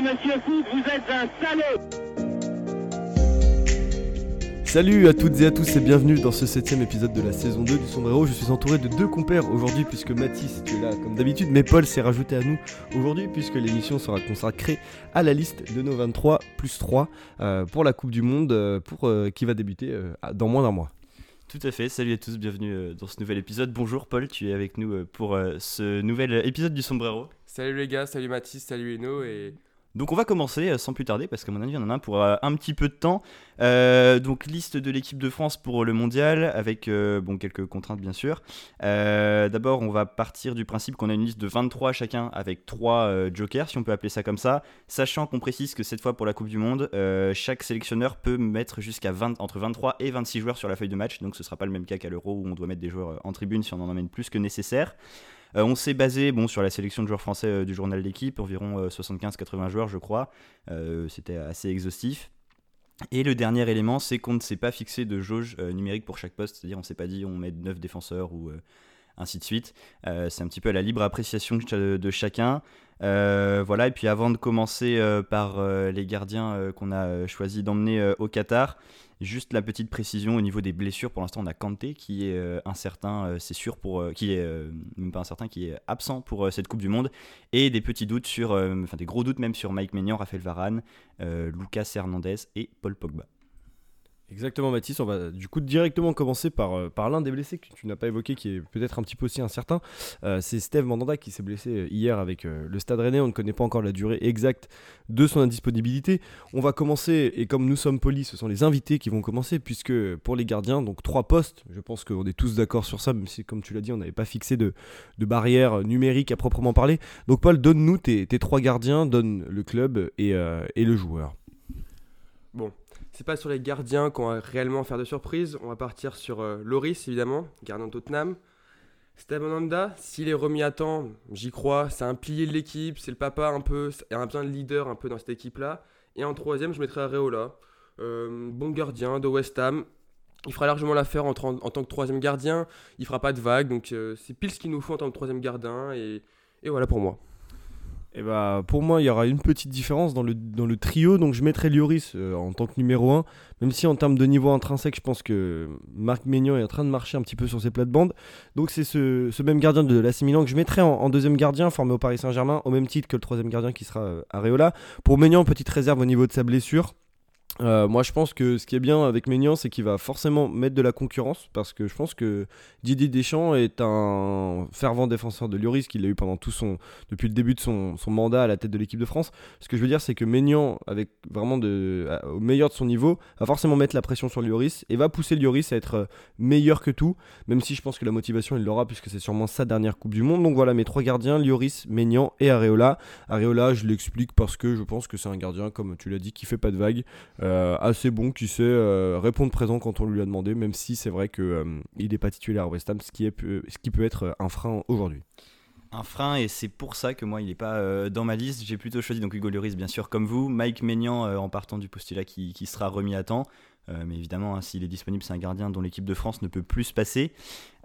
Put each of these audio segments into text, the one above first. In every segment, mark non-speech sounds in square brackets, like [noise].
Alors, monsieur Foot, vous êtes un salaud Salut à toutes et à tous et bienvenue dans ce septième épisode de la saison 2 du Sombrero. Je suis entouré de deux compères aujourd'hui puisque Mathis est là comme d'habitude, mais Paul s'est rajouté à nous aujourd'hui puisque l'émission sera consacrée à la liste de nos 23 plus 3 euh, pour la Coupe du Monde euh, pour, euh, qui va débuter dans moins d'un mois. Tout à fait, salut à tous, bienvenue dans ce nouvel épisode. Bonjour Paul, tu es avec nous pour ce nouvel épisode du Sombrero. Salut les gars, salut Mathis, salut Eno et donc on va commencer euh, sans plus tarder parce qu'à mon avis on en a pour euh, un petit peu de temps. Euh, donc liste de l'équipe de France pour le mondial avec bon, quelques contraintes bien sûr. D'abord on va partir du principe qu'on a une liste de 23 chacun avec 3 jokers si on peut appeler ça comme ça. Sachant qu'on précise que cette fois pour la Coupe du Monde chaque sélectionneur peut mettre jusqu'à entre 23 et 26 joueurs sur la feuille de match. Donc ce sera pas le même cas qu'à l'Euro où on doit mettre des joueurs en tribune si on en emmène plus que nécessaire. Euh, on s'est basé bon, sur la sélection de joueurs français euh, du journal d'équipe, environ 75-80 euh, joueurs, je crois. C'était assez exhaustif. Et le dernier élément, c'est qu'on ne s'est pas fixé de jauge numérique pour chaque poste, c'est-à-dire on ne s'est pas dit on met 9 défenseurs ou ainsi de suite. c'est un petit peu à la libre appréciation de, chacun. voilà, et puis avant de commencer par les gardiens qu'on a choisi d'emmener au Qatar, Juste la petite précision au niveau des blessures, pour l'instant on a Kanté qui est euh, incertain, euh, c'est sûr pour euh, qui est même pas incertain, qui est absent pour cette Coupe du Monde, et des petits doutes sur, enfin des gros doutes même sur Mike Maignan, Raphaël Varane, Lucas Hernandez et Paul Pogba. Exactement Mathis, on va du coup directement commencer par, euh, par l'un des blessés que tu n'as pas évoqué qui est peut-être un petit peu aussi incertain. Euh, c'est Steve Mandanda qui s'est blessé euh, hier avec le Stade Rennais, on ne connaît pas encore la durée exacte de son indisponibilité. On va commencer, et comme nous sommes polis, ce sont les invités qui vont commencer, puisque pour les gardiens, donc trois postes, je pense qu'on est tous d'accord sur ça, même si comme tu l'as dit, on n'avait pas fixé de, de barrière numérique à proprement parler. Donc Paul, donne-nous tes, trois gardiens, donne le club et, et le joueur. Bon, c'est pas sur les gardiens qu'on va réellement faire de surprise. On va partir sur euh, Loris, évidemment, gardien de Tottenham. Steven s'il est remis à temps, j'y crois. C'est un pilier de l'équipe, c'est le papa un peu. Il a besoin de leader un peu dans cette équipe-là. Et en troisième, je mettrai Areola. Euh, bon gardien de West Ham. Il fera largement l'affaire en, tant que troisième gardien. Il fera pas de vague. Donc euh, c'est pile ce qu'il nous faut en tant que troisième gardien. Et voilà pour moi. Et eh bah, pour moi, il y aura une petite différence dans le, dans le trio. Donc, je mettrai Lloris euh, en tant que numéro 1. Même si, en termes de niveau intrinsèque, je pense que Marc Maignan est en train de marcher un petit peu sur ses plates-bandes. Donc, c'est ce, ce, même gardien de l'AC Milan que je mettrai en, deuxième gardien, formé au Paris Saint-Germain, au même titre que le troisième gardien qui sera euh, Areola. Pour Maignan, petite réserve au niveau de sa blessure. Euh, moi, je pense que ce qui est bien avec Maignan, c'est qu'il va forcément mettre de la concurrence parce que je pense que Didier Deschamps est un fervent défenseur de Lloris qu'il a eu pendant tout son depuis le début de son, mandat à la tête de l'équipe de France. Ce que je veux dire, c'est que Maignan, avec vraiment au meilleur de son niveau, va forcément mettre la pression sur Lloris et va pousser Lloris à être meilleur que tout. Même si je pense que la motivation il l'aura puisque c'est sûrement sa dernière Coupe du Monde. Donc voilà mes trois gardiens Lloris, Maignan et Areola. Areola, je l'explique parce que je pense que c'est un gardien comme tu l'as dit qui fait pas de vagues. Euh, assez bon, qui sait euh, répondre présent quand on lui a demandé, même si c'est vrai qu'il euh, n'est pas titulaire à West Ham, ce qui, peut être un frein aujourd'hui un frein et c'est pour ça que moi il n'est pas dans ma liste. J'ai plutôt choisi donc Hugo Lloris bien sûr comme vous, Mike Maignan en partant du postulat qui, qui sera remis à temps. mais évidemment, hein, s'il est disponible, c'est un gardien dont l'équipe de France ne peut plus se passer.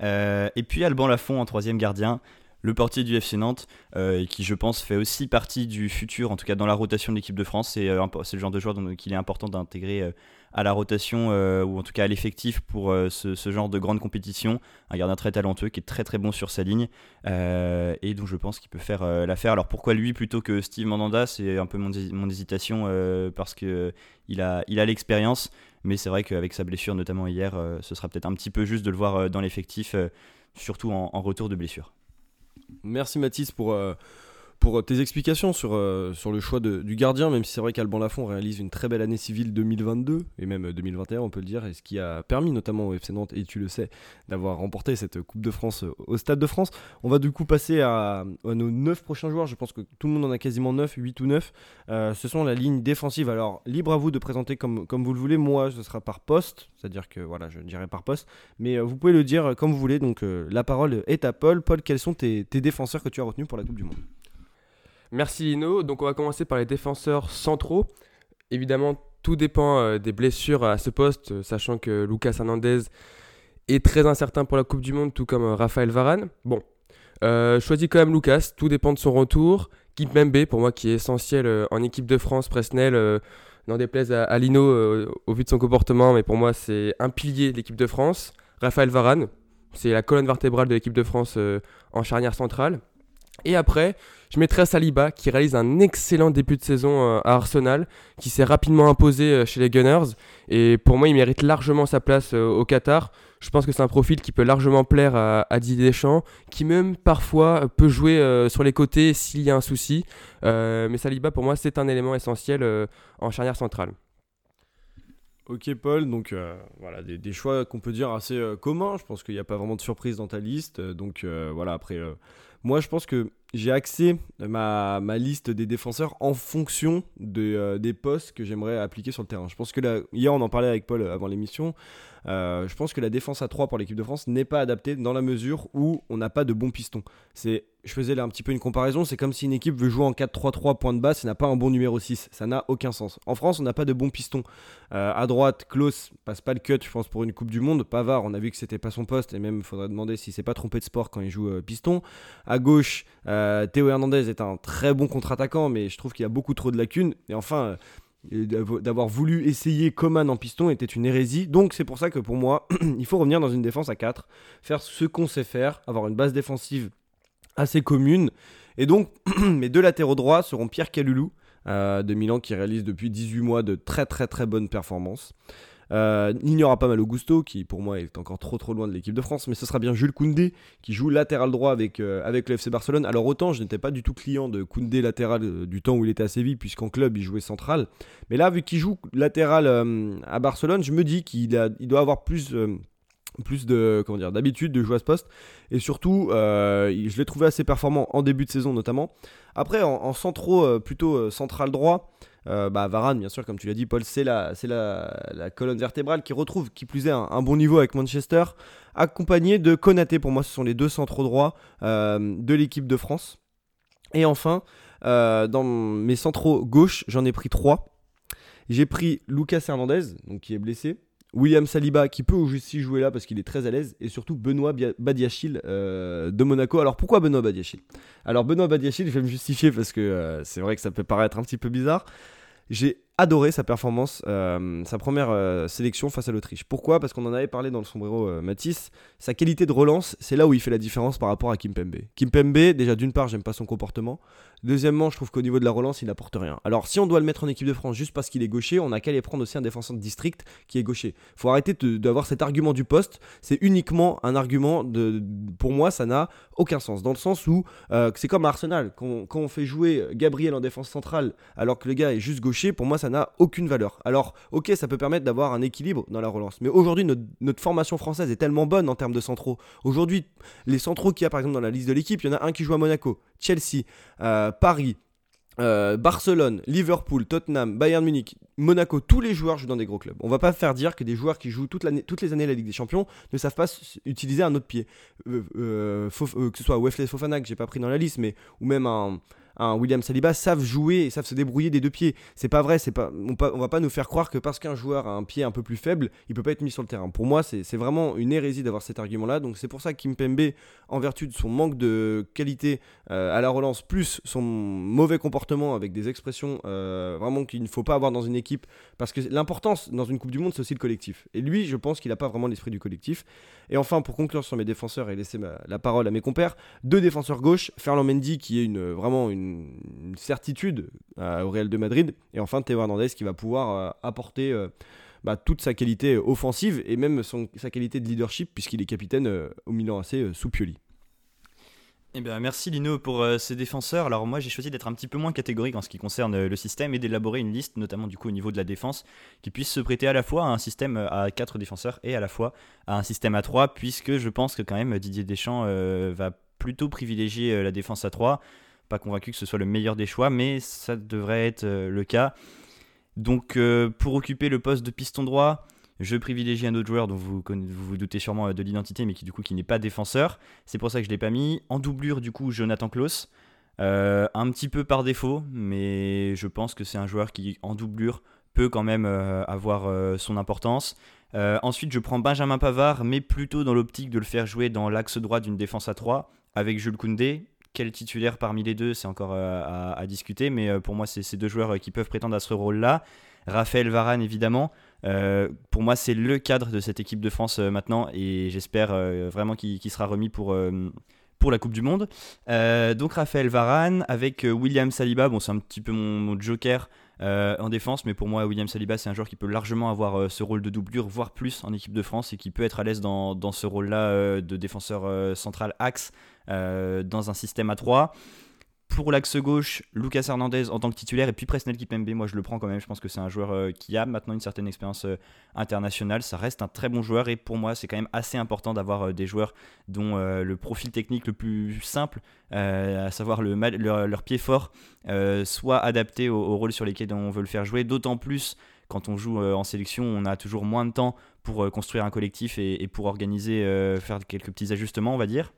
et puis Alban Lafont en troisième gardien le portier du FC Nantes, euh, qui je pense fait aussi partie du futur, en tout cas dans la rotation de l'équipe de France. C'est euh, le genre de joueur qu'il est important d'intégrer euh, à la rotation, ou en tout cas à l'effectif pour ce, genre de grande compétition. Un gardien très talentueux qui est très très bon sur sa ligne, et dont je pense qu'il peut faire l'affaire. Alors pourquoi lui plutôt que Steve Mandanda? C'est un peu mon, hésitation, parce qu'il a l'expérience. mais c'est vrai qu'avec sa blessure, notamment hier, ce sera peut-être un petit peu juste de le voir dans l'effectif, surtout en retour de blessure. Merci Mathis pour, euh, pour euh, tes explications sur, euh, sur le choix du gardien, même si c'est vrai qu'Alban Lafont réalise une très belle année civile 2022 et même 2021, on peut le dire, et ce qui a permis notamment au FC Nantes, et tu le sais, d'avoir remporté cette Coupe de France au Stade de France. On va du coup passer à, nos 9 prochains joueurs. Je pense que tout le monde en a quasiment 9, 8 ou 9. ce sont la ligne défensive. Alors, libre à vous de présenter comme, comme vous le voulez. Moi, ce sera par poste, c'est-à-dire que voilà, je dirai par poste, mais vous pouvez le dire comme vous voulez. Donc, la parole est à Paul. Paul, quels sont tes, tes défenseurs que tu as retenus pour la Coupe du Monde? Merci Lino. Donc on va commencer par les défenseurs centraux. Évidemment, tout dépend euh, des blessures à ce poste, euh, sachant que Lucas Hernandez est très incertain pour la Coupe du Monde, tout comme euh, Raphaël Varane. Bon, choisis quand même Lucas, tout dépend de son retour. Kimpembe, pour moi, qui est essentiel euh, en équipe de France, Presnel, euh, n'en déplaise à, Lino euh, au vu de son comportement, mais pour moi, c'est un pilier de l'équipe de France. Raphaël Varane, c'est la colonne vertébrale de l'équipe de France euh, en charnière centrale. Et après, je mettrai Saliba qui réalise un excellent début de saison euh, à Arsenal, qui s'est rapidement imposé euh, chez les Gunners. Et pour moi, il mérite largement sa place euh, au Qatar. Je pense que c'est un profil qui peut largement plaire à, à Didier Deschamps, qui même parfois peut jouer sur les côtés s'il y a un souci. Mais Saliba, pour moi, c'est un élément essentiel en charnière centrale. Ok Paul, donc voilà des, choix qu'on peut dire assez communs. Je pense qu'il n'y a pas vraiment de surprise dans ta liste. donc voilà après, moi je pense que j'ai axé ma, ma liste des défenseurs en fonction de, euh, des postes que j'aimerais appliquer sur le terrain. Je pense que hier on en parlait avec Paul avant l'émission. euh, je pense que la défense à 3 pour l'équipe de France n'est pas adaptée dans la mesure où on n'a pas de bons pistons. C'est, je faisais là un petit peu une comparaison, c'est comme si une équipe veut jouer en 4-3-3 point de basse et n'a pas un bon numéro 6. Ça n'a aucun sens. En France, on n'a pas de bons pistons. Euh, à droite, Klaus passe pas le cut, je pense, pour une Coupe du Monde. Pavard, on a vu que c'était pas son poste, et même il faudrait demander s'il s'est pas trompé de sport quand il joue euh, piston. À gauche, euh, Théo Hernandez est un très bon contre-attaquant, mais je trouve qu'il a beaucoup trop de lacunes. Et enfin, euh, d'av- d'avoir voulu essayer Coman en piston était une hérésie. Donc c'est pour ça que pour moi, [clears throat] il faut revenir dans une défense à 4, faire ce qu'on sait faire, avoir une base défensive assez commune. Et donc, [clears throat] mes deux latéraux droits seront Pierre Caloulou euh, de Milan qui réalise depuis 18 mois de très très très bonnes performances. Euh, il n'y aura pas Malo Gusto qui pour moi est encore trop trop loin de l'équipe de France, mais ce sera bien Jules Koundé qui joue latéral droit avec, euh, avec le FC Barcelone. Alors autant je n'étais pas du tout client de Koundé latéral euh, du temps où il était à Séville puisqu'en club il jouait central, mais là vu qu'il joue latéral à Barcelone, je me dis qu'il il doit avoir plus plus de comment dire d'habitude de jouer à ce poste. Et surtout je l'ai trouvé assez performant en début de saison notamment. Après en, en centraux plutôt central droit euh, bah, Varane bien sûr comme tu l'as dit Paul c'est la la, la colonne vertébrale qui retrouve qui plus est un, bon niveau avec Manchester accompagné de Konaté. Pour moi ce sont les deux centraux droits euh, de l'équipe de France. Et enfin euh, dans mes centraux gauche j'en ai pris trois. J'ai pris Lucas Hernandez donc qui est blessé. William Saliba qui peut aussi jouer là parce qu'il est très à l'aise. Et surtout Benoît Badiachil de Monaco. Alors pourquoi Benoît Badiachil? Alors Benoît Badiachil, je vais me justifier parce que c'est vrai que ça peut paraître un petit peu bizarre. J'ai adoré sa performance, euh, sa première euh, sélection face à l'Autriche. Pourquoi? Parce qu'on en avait parlé dans le sombrero euh, Matisse. Sa qualité de relance, c'est là où il fait la différence par rapport à Kimpembe. Kimpembe, déjà d'une part, j'aime pas son comportement. Deuxièmement, je trouve qu'au niveau de la relance, il n'apporte rien. Alors, si on doit le mettre en équipe de France juste parce qu'il est gaucher, on n'a qu'à aller prendre aussi un défenseur de district qui est gaucher. Faut arrêter d'avoir cet argument du poste. C'est uniquement un argument de. Pour moi, ça n'a aucun sens. Dans le sens où euh, c'est comme à Arsenal. Quand, quand on fait jouer Gabriel en défense centrale alors que le gars est juste gaucher, pour moi, ça n'a aucune valeur. Alors, ok, ça peut permettre d'avoir un équilibre dans la relance. Mais aujourd'hui, notre, formation française est tellement bonne en termes de centraux. Aujourd'hui, les centraux qu'il y a par exemple dans la liste de l'équipe, il y en a un qui joue à Monaco, Chelsea, euh, Paris, euh, Barcelone, Liverpool, Tottenham, Bayern Munich, Monaco, tous les joueurs jouent dans des gros clubs. On va pas faire dire que des joueurs qui jouent toutes les années la Ligue des Champions ne savent pas utiliser un autre pied. Euh, que ce soit Wesley Fofana que j'ai pas pris dans la liste, mais ou même un, un William Saliba savent jouer et savent se débrouiller des deux pieds. C'est pas vrai, c'est pas, on, on va pas nous faire croire que parce qu'un joueur a un pied un peu plus faible, il peut pas être mis sur le terrain. Pour moi, c'est vraiment une hérésie d'avoir cet argument-là. Donc c'est pour ça que Kimpembe, en vertu de son manque de qualité euh, à la relance, plus son mauvais comportement avec des expressions euh, vraiment qu'il ne faut pas avoir dans une équipe, parce que l'importance dans une Coupe du Monde, c'est aussi le collectif. Et lui, je pense qu'il n'a pas vraiment l'esprit du collectif. Et enfin, pour conclure sur mes défenseurs et laisser la parole à mes compères, deux défenseurs gauche, Ferland Mendy qui est une, vraiment une, une certitude euh, au Real de Madrid, et enfin Théo Hernandez qui va pouvoir euh, apporter euh, bah, toute sa qualité offensive et même son- sa qualité de leadership puisqu'il est capitaine au Milan AC sous Pioli. Eh bien, merci Lino pour euh, ces défenseurs. Alors moi j'ai choisi d'être un petit peu moins catégorique en ce qui concerne le système et d'élaborer une liste, notamment du coup au niveau de la défense, qui puisse se prêter à la fois à un système à 4 défenseurs et à la fois à un système à 3, puisque je pense que quand même Didier Deschamps va plutôt privilégier la défense à 3. Pas convaincu que ce soit le meilleur des choix, mais ça devrait être euh, le cas. Donc euh, pour occuper le poste de piston droit, je privilégie un autre joueur dont vous vous, doutez sûrement euh, de l'identité, mais qui du coup qui n'est pas défenseur. C'est pour ça que je l'ai pas mis. En doublure, du coup, Jonathan Klaus. Un petit peu par défaut, mais je pense que c'est un joueur qui, en doublure, peut quand même avoir son importance. Ensuite, je prends Benjamin Pavard, mais plutôt dans l'optique de le faire jouer dans l'axe droit d'une défense à 3, avec Jules Koundé, quel titulaire parmi les deux, c'est encore à, discuter, mais pour moi, c'est ces deux joueurs qui peuvent prétendre à ce rôle-là. Raphaël Varane, évidemment. pour moi, c'est le cadre de cette équipe de France maintenant et j'espère vraiment qu'il sera remis pour, la Coupe du Monde. donc Raphaël Varane avec William Saliba, bon, c'est un petit peu mon joker euh, en défense, mais pour moi, William Saliba, c'est un joueur qui peut largement avoir euh, ce rôle de doublure, voire plus en équipe de France, et qui peut être à l'aise dans, ce rôle-là euh, de défenseur central axe dans un système à 3. Pour l'axe gauche, Lucas Hernandez en tant que titulaire et puis Presnel Kipembe, moi je le prends quand même. Je pense que c'est un joueur euh, qui a maintenant une certaine expérience euh, internationale. Ça reste un très bon joueur et pour moi c'est quand même assez important d'avoir euh, des joueurs dont le profil technique le plus simple, à savoir le, leur, pied fort, soit adapté au, rôle sur lesquels on veut le faire jouer. D'autant plus quand on joue en sélection, on a toujours moins de temps pour construire un collectif et pour organiser, faire quelques petits ajustements, on va dire.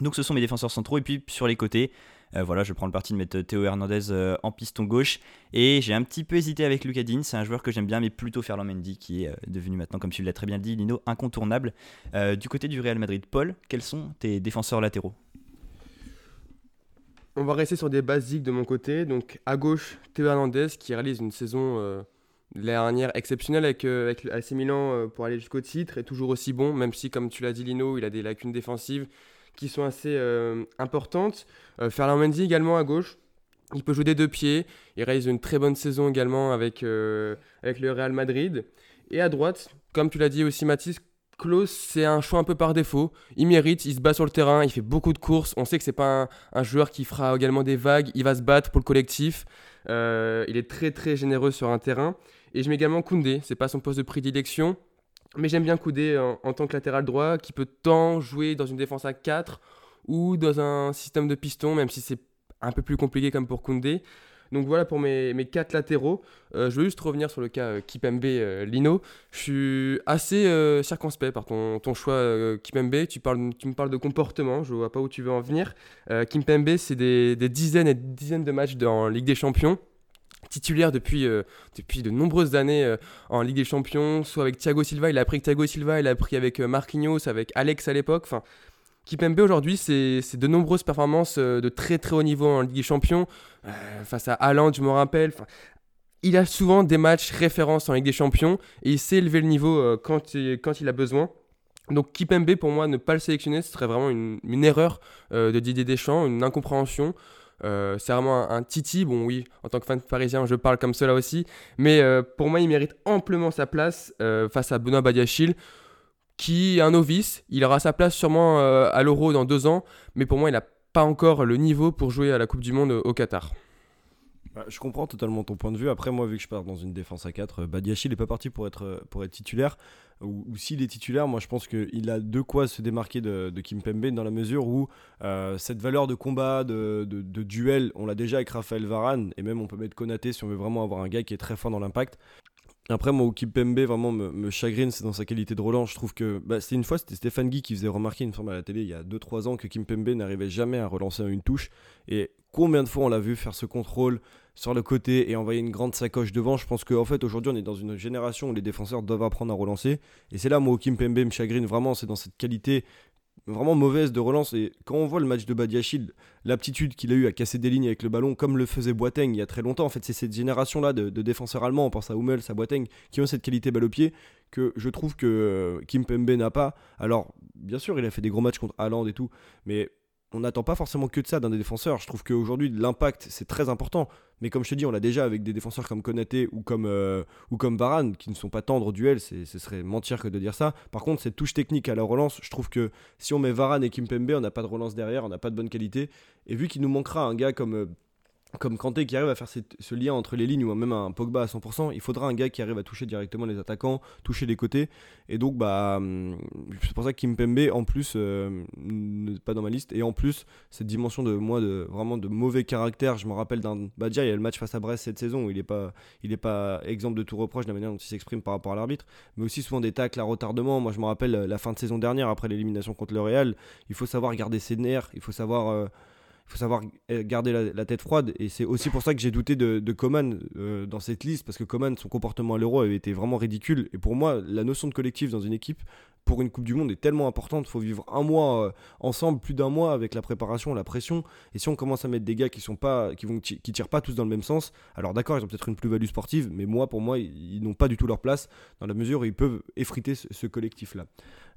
Donc ce sont mes défenseurs centraux et puis sur les côtés. Euh, voilà, je prends le parti de mettre Théo Hernandez euh, en piston gauche. Et j'ai un petit peu hésité avec Lucas C'est un joueur que j'aime bien, mais plutôt Ferland Mendy, qui est euh, devenu maintenant, comme tu l'as très bien dit, Lino, incontournable. du côté du Real Madrid, Paul, quels sont tes défenseurs latéraux? On va rester sur des basiques de mon côté. Donc à gauche, Théo Hernandez, qui réalise une saison dernière exceptionnelle avec, avec Milan pour aller jusqu'au titre, est toujours aussi bon, même si, comme tu l'as dit, Lino, il a des lacunes défensives qui sont assez euh, importantes. Euh, Ferland Mendy également à gauche. Il peut jouer des deux pieds. Il réalise une très bonne saison également avec, euh, avec le Real Madrid. Et à droite, comme tu l'as dit aussi Mathis, Klaus, c'est un choix un peu par défaut. Il mérite, il se bat sur le terrain, il fait beaucoup de courses. On sait que c'est pas un, joueur qui fera également des vagues. Il va se battre pour le collectif. il est très très généreux sur un terrain. Et je mets également Koundé. C'est pas son poste de prédilection, mais j'aime bien Koudé en, tant que latéral droit, qui peut tant jouer dans une défense à 4 ou dans un système de piston, même si c'est un peu plus compliqué comme pour Koundé. Donc voilà pour mes, mes quatre latéraux. Euh, je veux juste revenir sur le cas euh, Kipembe euh, Lino. Je suis assez circonspect par ton, ton choix Kipembe. Tu, tu me parles de comportement, je vois pas où tu veux en venir. Kipembe, c'est des, des, dizaines et dizaines de matchs dans Ligue des Champions titulaire depuis, euh, depuis de nombreuses années euh, en Ligue des Champions, soit avec Thiago Silva, il a pris Thiago Silva, il a pris avec euh, Marquinhos, avec Alex à l'époque. Enfin, Kipembe aujourd'hui, c'est de nombreuses performances de très très haut niveau en Ligue des Champions. face à Haaland, je me rappelle. Il a souvent des matchs références en Ligue des Champions et il sait élever le niveau quand, il, quand il a besoin. Donc Kipembe, pour moi, ne pas le sélectionner, ce serait vraiment une, une erreur de Didier Deschamps, une incompréhension. Euh, c'est vraiment un, titi. Bon, oui, en tant que fan parisien, je parle comme cela aussi. Mais euh, pour moi, il mérite amplement sa place euh, face à Benoît Badiachil, qui est un novice. Il aura sa place sûrement à l'Euro dans deux ans. Mais pour moi, il n'a pas encore le niveau pour jouer à la Coupe du Monde au Qatar. Bah, je comprends totalement ton point de vue. Après, moi, vu que je pars dans une défense à 4, Badiachil n'est pas parti pour être, pour être titulaire ou, s'il est titulaire, moi je pense qu'il a de quoi se démarquer de, Kim Pembe dans la mesure où euh, cette valeur de combat, de, duel, on l'a déjà avec Raphaël Varane, et même on peut mettre Konaté si on veut vraiment avoir un gars qui est très fort dans l'impact. Après, moi, où Kim Pembe vraiment me, chagrine, c'est dans sa qualité de relance. Je trouve que bah, c'était une fois, c'était Stéphane Guy qui faisait remarquer une forme à la télé il y a 2-3 ans que Kim Pembe n'arrivait jamais à relancer une touche. Et combien de fois on l'a vu faire ce contrôle sur le côté et envoyer une grande sacoche devant. Je pense qu'en fait, aujourd'hui, on est dans une génération où les défenseurs doivent apprendre à relancer. Et c'est là, moi, où Kim Pembe me chagrine vraiment, c'est dans cette qualité vraiment mauvaise de relance. Et quand on voit le match de Badiachil, l'aptitude qu'il a eu à casser des lignes avec le ballon, comme le faisait Boateng il y a très longtemps, en fait, c'est cette génération-là de, défenseurs allemands, on pense à Hummels, à Boateng, qui ont cette qualité balle au pied que je trouve que euh, Kim Pembe n'a pas. Alors, bien sûr, il a fait des gros matchs contre Haaland et tout, mais on n'attend pas forcément que de ça d'un des défenseurs. Je trouve qu'aujourd'hui, l'impact, c'est très important. Mais comme je te dis, on l'a déjà avec des défenseurs comme Konaté ou comme, euh, Varane, qui ne sont pas tendres au duel. Ce serait mentir que de dire ça. Par contre, cette touche technique à la relance, je trouve que si on met Varane et Kimpembe, on n'a pas de relance derrière, on n'a pas de bonne qualité. Et vu qu'il nous manquera un gars comme... Euh, comme Kanté qui arrive à faire ce lien entre les lignes ou même un Pogba à 100%, il faudra un gars qui arrive à toucher directement les attaquants, toucher les côtés. Et donc, bah, hum, c'est pour ça que Kimpembe, en plus, euh, n'est pas dans ma liste. Et en plus, cette dimension de moi, de vraiment de mauvais caractère, je me rappelle d'un. Bah, déjà, il y a le match face à Brest cette saison où il n'est pas, pas exemple de tout reproche de la manière dont il s'exprime par rapport à l'arbitre, mais aussi souvent des tacles à retardement. Moi, je me rappelle la fin de saison dernière, après l'élimination contre le Real, il faut savoir garder ses nerfs, il faut savoir. Euh, faut savoir euh, garder la, tête froide. Et c'est aussi pour ça que j'ai douté de, de Coman euh, dans cette liste, parce que Coman, son comportement à l'euro avait été vraiment ridicule. Et pour moi, la notion de collectif dans une équipe, pour une Coupe du Monde est tellement importante. Il faut vivre un mois euh, ensemble, plus d'un mois avec la préparation, la pression. Et si on commence à mettre des gars qui sont pas, qui vont, qui tirent pas tous dans le même sens, alors d'accord, ils ont peut-être une plus-value sportive, mais moi, pour moi, ils, n'ont pas du tout leur place dans la mesure où ils peuvent effriter ce, collectif-là.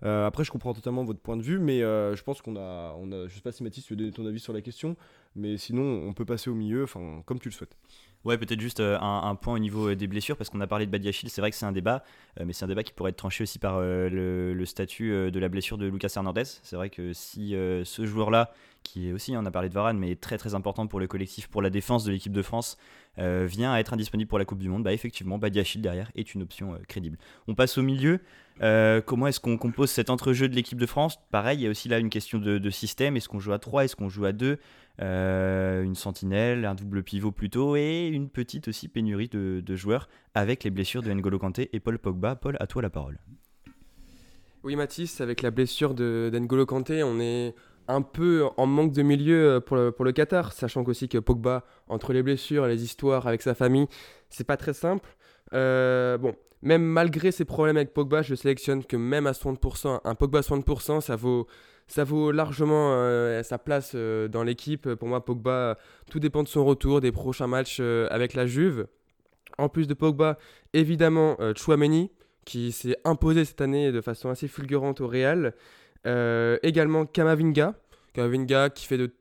Euh, après, je comprends totalement votre point de vue, mais euh, je pense qu'on a, on a, je sais pas si Mathis, tu veux donner ton avis sur la question, mais sinon, on peut passer au milieu, enfin, comme tu le souhaites. Ouais, peut-être juste euh, un, point au niveau euh, des blessures, parce qu'on a parlé de Badiachil, c'est vrai que c'est un débat, euh, mais c'est un débat qui pourrait être tranché aussi par le, statut de la blessure de Lucas Hernandez. C'est vrai que si ce joueur-là, qui est aussi, on a parlé de Varane, mais très très important pour le collectif, pour la défense de l'équipe de France, vient à être indisponible pour la Coupe du Monde, bah effectivement, Badiachil derrière est une option crédible. On passe au milieu. comment est-ce qu'on compose cet entrejeu de l'équipe de France? Pareil, il y a aussi là une question de, de système. Est-ce qu'on joue à 3 Est-ce qu'on joue à 2 euh, une sentinelle, un double pivot plutôt, et une petite aussi pénurie de, joueurs avec les blessures de N'Golo Kanté et Paul Pogba. Paul, à toi la parole. Oui Mathis, avec la blessure de N'Golo Kanté, on est un peu en manque de milieu pour le, pour le Qatar, sachant aussi que Pogba, entre les blessures et les histoires avec sa famille, c'est pas très simple. Euh, bon, même malgré ses problèmes avec Pogba, je sélectionne que même à 60%, un Pogba à 60%, ça vaut, ça vaut largement euh, sa place euh, dans l'équipe. Pour moi, Pogba, tout dépend de son retour, des prochains matchs euh, avec la Juve. En plus de Pogba, évidemment, Chouameni, qui s'est imposé cette année de façon assez fulgurante au Real. également Kamavinga, Kamavinga qui fait de,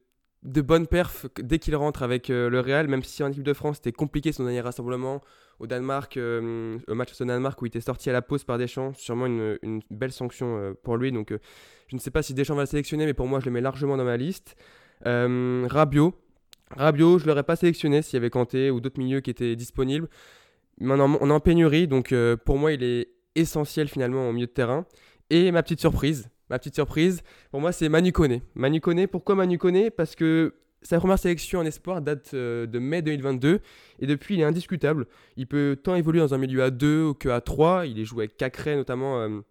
de bonnes perfs dès qu'il rentre avec le Real, même si en équipe de France c'était compliqué son dernier rassemblement au Danemark, au match au Danemark où il était sorti à la pause par Deschamps, sûrement une, une belle sanction pour lui. Donc je ne sais pas si Deschamps va le sélectionner, mais pour moi, je le mets largement dans ma liste. Euh, Rabiot. Rabiot, je ne l'aurais pas sélectionné s'il y avait Kanté ou d'autres milieux qui étaient disponibles. Mais on, est en pénurie, donc euh, pour moi, il est essentiel finalement au milieu de terrain. Et ma petite surprise, ma petite surprise, pour moi, c'est Manu Koné. Manu Koné, pourquoi Manu Koné? Parce que sa première sélection en espoir date euh, de mai 2022 et depuis il est indiscutable. Il peut tant évoluer dans un milieu à 2 que à 3. Il est joué avec Cacré notamment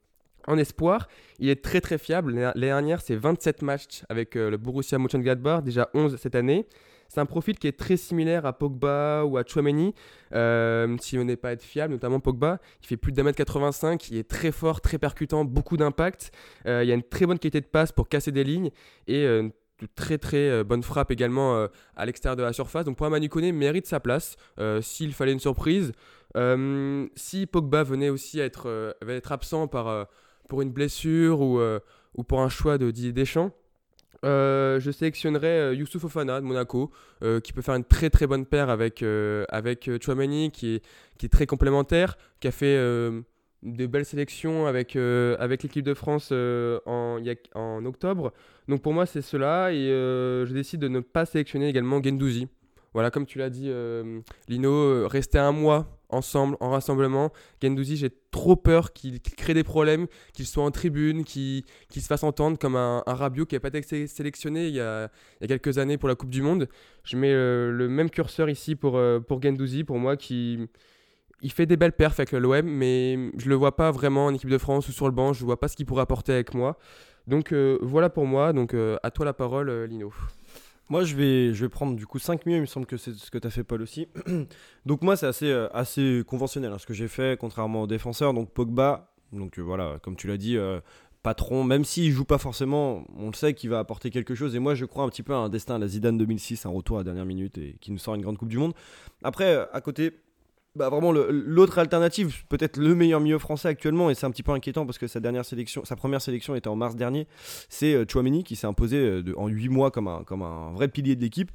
en espoir. Il est très très fiable. L'année dernière, c'est 27 matchs avec euh, le Borussia Mönchengladbach, déjà 11 cette année. C'est un profil qui est très similaire à Pogba ou à Chouameni, euh, si on n'est pas être fiable, notamment Pogba. Il fait plus d'un mètre 85, il est très fort, très percutant, beaucoup d'impact. Euh, il a une très bonne qualité de passe pour casser des lignes et une très très bonne frappe également à l'extérieur de la surface. Donc pour Manu Koné mérite sa place. S'il fallait une surprise, si Pogba venait aussi à être, absent pour une blessure ou, euh, ou pour un choix de Didier Deschamps, euh, je sélectionnerais euh, Youssouf Ofana de Monaco, qui peut faire une très très bonne paire avec, avec Chouameni, qui est, qui est très complémentaire, qui a fait des belles sélections avec, avec l'équipe de France en, en octobre. Donc pour moi, c'est cela, et je décide de ne pas sélectionner également Gendouzi. Voilà, comme tu l'as dit, Lino, rester un mois ensemble, en rassemblement. Gendouzi, j'ai trop peur qu'il crée des problèmes, qu'il soit en tribune, qu'il se fasse entendre comme un, un Rabiot qui n'a pas été sélectionné il y, a, quelques années pour la Coupe du Monde. Je mets euh, le même curseur ici pour, euh, pour Gendouzi, pour moi, qui il fait des belles perfs avec l'OM, mais je le vois pas vraiment en équipe de France ou sur le banc. Je vois pas ce qu'il pourrait apporter avec moi. Donc euh, voilà pour moi. Donc à toi la parole, Lino. Moi, je vais, je vais prendre du coup 5 milieux, il me semble que c'est ce que tu as fait, Paul aussi. [clears throat] donc, moi, c'est assez, euh, assez conventionnel hein, ce que j'ai fait, contrairement aux défenseurs. Donc, Pogba, donc euh, voilà, comme tu l'as dit, euh, patron, même s'il joue pas forcément, on le sait qu'il va apporter quelque chose. Et moi, je crois un petit peu à un destin à la Zidane 2006, un retour à la dernière minute et qui nous sort une grande Coupe du Monde. Après, à côté, bah, vraiment l'autre alternative, peut-être le meilleur milieu français actuellement, et c'est un petit peu inquiétant parce que sa première sélection était en mars dernier, c'est euh, Chouameni qui s'est imposé euh, en 8 mois comme un vrai pilier de l'équipe.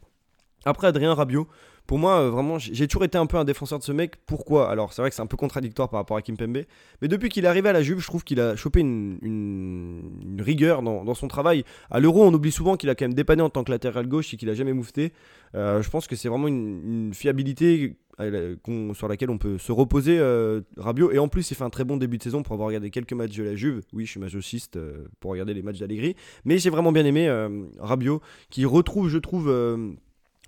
Après Adrien Rabiot, pour moi, euh, vraiment, j'ai toujours été un peu un défenseur de ce mec. Pourquoi? Alors, c'est vrai que c'est un peu contradictoire par rapport à Kimpembe. Mais depuis qu'il est arrivé à la Juve, je trouve qu'il a chopé une, rigueur dans, son travail. À l'Euro, on oublie souvent qu'il a quand même dépanné en tant que latéral gauche et qu'il a jamais moufté. Euh, je pense que c'est vraiment une, fiabilité sur laquelle on peut se reposer euh, Rabiot et en plus il fait un très bon début de saison pour avoir regardé quelques matchs de la Juve oui je suis masochiste pour regarder les matchs d'Allegri mais j'ai vraiment bien aimé Rabiot qui retrouve je trouve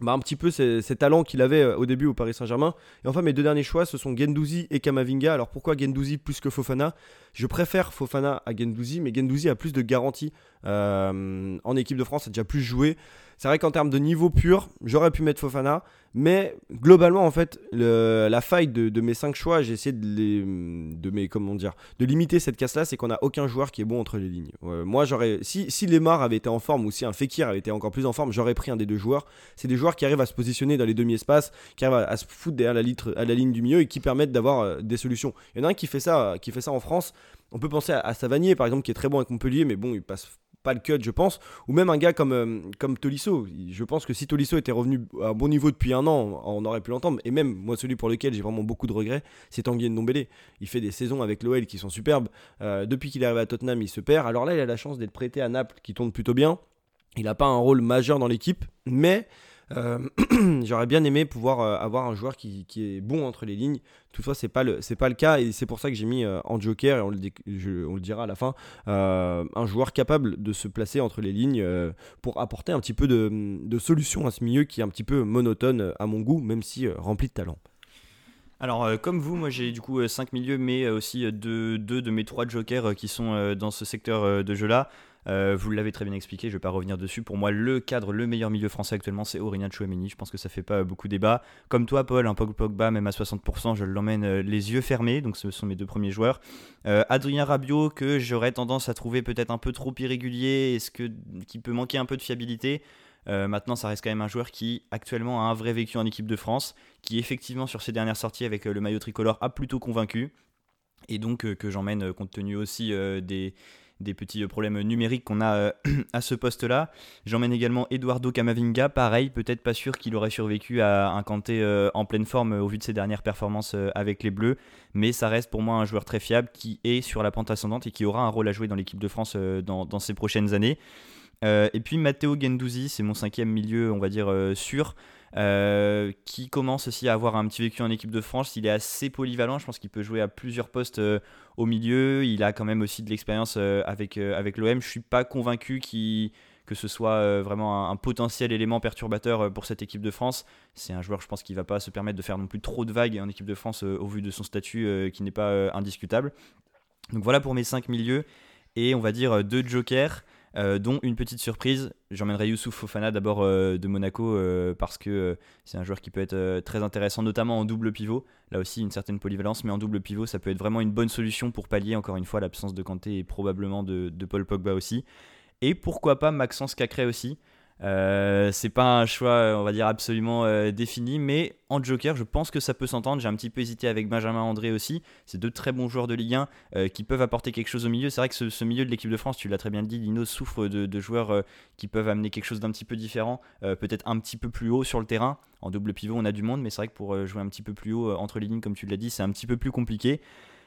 bah, un petit peu ces, talents qu'il avait euh, au début au Paris Saint-Germain. Et enfin, mes deux derniers choix, ce sont Gendouzi et Kamavinga. Alors pourquoi Gendouzi plus que Fofana? Je préfère Fofana à Gendouzi, mais Gendouzi a plus de garanties euh, en équipe de France, a déjà plus joué. C'est vrai qu'en termes de niveau pur, j'aurais pu mettre Fofana, mais globalement, en fait, la faille de, mes 5 choix, j'ai essayé de, les, de, mes, comment dire, de limiter cette casse-là, c'est qu'on n'a aucun joueur qui est bon entre les lignes. moi, j'aurais, si, si Lemar avait été en forme ou si un Fekir avait été encore plus en forme, j'aurais pris un des deux joueurs. C'est des joueurs qui arrivent à se positionner dans les demi-espaces, qui arrivent à, se foutre derrière la, ligne du milieu et qui permettent d'avoir euh, des solutions. Il y en a un qui fait ça, qui fait ça en France. On peut penser à, à Savanier, par exemple, qui est très bon avec Montpellier, mais bon, il passe pas le cut, je pense. Ou même un gars comme, euh, comme Tolisso. Je pense que si Tolisso était revenu à un bon niveau depuis un an, on aurait pu l'entendre. Et même, moi, celui pour lequel j'ai vraiment beaucoup de regrets, c'est Tanguy Ndombele. Il fait des saisons avec l'OL qui sont superbes. Euh, depuis qu'il est arrivé à Tottenham, il se perd. Alors là, il a la chance d'être prêté à Naples, qui tourne plutôt bien. Il n'a pas un rôle majeur dans l'équipe, mais [clears throat] j'aurais bien aimé pouvoir euh, avoir un joueur qui, est bon entre les lignes. Toutefois, c'est pas pas le cas et c'est pour ça que j'ai mis euh, en joker et on le, on le, dira à la fin un joueur capable de se placer entre les lignes pour apporter un petit peu de, de, solution à ce milieu qui est un petit peu monotone à mon goût, même si rempli de talent. Alors, comme vous, moi j'ai du coup 5 milieux, mais aussi 2 deux, de mes 3 jokers qui sont dans ce secteur de jeu-là. Euh, vous l'avez très bien expliqué, je ne vais pas revenir dessus. Pour moi, le cadre, le meilleur milieu français actuellement, c'est Aurélien Chouameni. Je pense que ça fait pas beaucoup débat. Comme toi, Paul, un Pogba, même à 60%, je l'emmène euh, les yeux fermés. Donc, ce sont mes deux premiers joueurs. Euh, Adrien Rabiot, que j'aurais tendance à trouver peut-être un peu trop irrégulier, qui peut manquer un peu de fiabilité? maintenant, ça reste quand même un joueur qui actuellement a un vrai vécu en équipe de France, qui effectivement sur ses dernières sorties avec le maillot tricolore a plutôt convaincu, et donc que j'emmène compte tenu aussi des, des petits euh, problèmes numériques qu'on a euh, [clears throat] à ce poste-là. J'emmène également Eduardo Camavinga, pareil, peut-être pas sûr qu'il aurait survécu à un Kanté euh, en pleine forme au vu de ses dernières performances avec les Bleus, mais ça reste pour moi un joueur très fiable qui est sur la pente ascendante et qui aura un rôle à jouer dans l'équipe de France dans, dans, ces prochaines années. et puis Matteo Gendouzi, c'est mon cinquième milieu, on va dire, sûr. Euh, qui commence aussi à avoir un petit vécu en équipe de France. Il est assez polyvalent, je pense qu'il peut jouer à plusieurs postes euh, au milieu. Il a quand même aussi de l'expérience euh, avec, avec l'OM. Je suis pas convaincu que ce soit vraiment un, potentiel élément perturbateur pour cette équipe de France. C'est un joueur, je pense, qui va pas se permettre de faire non plus trop de vagues en équipe de France au vu de son statut qui n'est pas indiscutable. Donc voilà pour mes 5 milieux. Et on va dire deux jokers. Euh, dont une petite surprise. J'emmènerai Youssouf Fofana d'abord euh, de Monaco euh, parce que c'est un joueur qui peut être très intéressant, notamment en double pivot. Là aussi, une certaine polyvalence, mais en double pivot, ça peut être vraiment une bonne solution pour pallier encore une fois l'absence de Kanté et probablement de, de, Paul Pogba aussi. Et pourquoi pas Maxence Cacré aussi euh, c'est pas un choix, on va dire, absolument euh, défini, mais en joker, je pense que ça peut s'entendre. J'ai un petit peu hésité avec Benjamin André aussi. C'est deux très bons joueurs de Ligue 1 euh, qui peuvent apporter quelque chose au milieu. C'est vrai que ce, milieu de l'équipe de France, tu l'as très bien dit, Lino souffre de, joueurs qui peuvent amener quelque chose d'un petit peu différent, peut-être un petit peu plus haut sur le terrain. En double pivot, on a du monde, mais c'est vrai que pour jouer un petit peu plus haut entre les lignes, comme tu l'as dit, c'est un petit peu plus compliqué.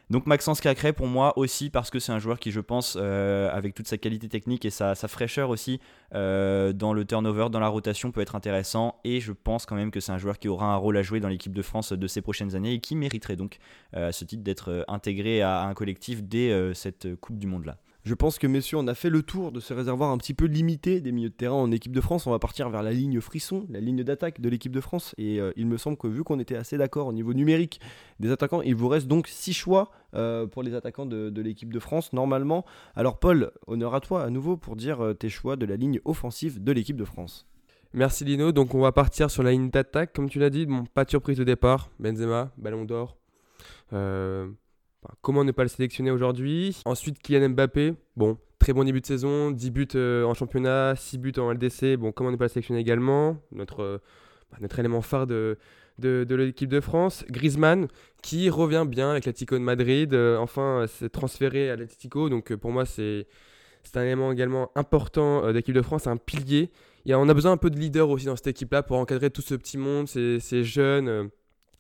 Donc Maxence Cacré pour moi aussi parce que c'est un joueur qui je pense euh, avec toute sa qualité technique et sa, fraîcheur aussi euh, dans le turnover, dans la rotation peut être intéressant et je pense quand même que c'est un joueur qui aura un rôle à jouer dans l'équipe de France de ces prochaines années et qui mériterait donc euh, à ce titre d'être intégré à un collectif dès cette Coupe du Monde là. Je pense que, messieurs, on a fait le tour de ce réservoir un petit peu limité des milieux de terrain en équipe de France. On va partir vers la ligne frisson, la ligne d'attaque de l'équipe de France. Et euh, il me semble que, vu qu'on était assez d'accord au niveau numérique des attaquants, il vous reste donc 6 choix euh, pour les attaquants de, l'équipe de France, normalement. Alors, Paul, honneur à toi à nouveau pour dire euh, tes choix de la ligne offensive de l'équipe de France. Merci Lino. Donc, on va partir sur la ligne d'attaque, comme tu l'as dit. Bon, pas de surprise de départ. Benzema, ballon d'or comment ne pas le sélectionner aujourd'hui? Ensuite, Kylian Mbappé. Bon, très bon début de saison, 10 buts euh, en championnat, 6 buts en LDC. Bon, comment ne pas le sélectionner également? Notre, euh, bah, notre élément phare de, de, l'équipe de France. Griezmann, qui revient bien avec l'Atlético de Madrid. Euh, enfin, s'est transféré à l'Atlético. Donc, pour moi, c'est un élément également important de l'équipe de France, un pilier. Et on a besoin un peu de leader aussi dans cette équipe-là pour encadrer tout ce petit monde, ces, ces jeunes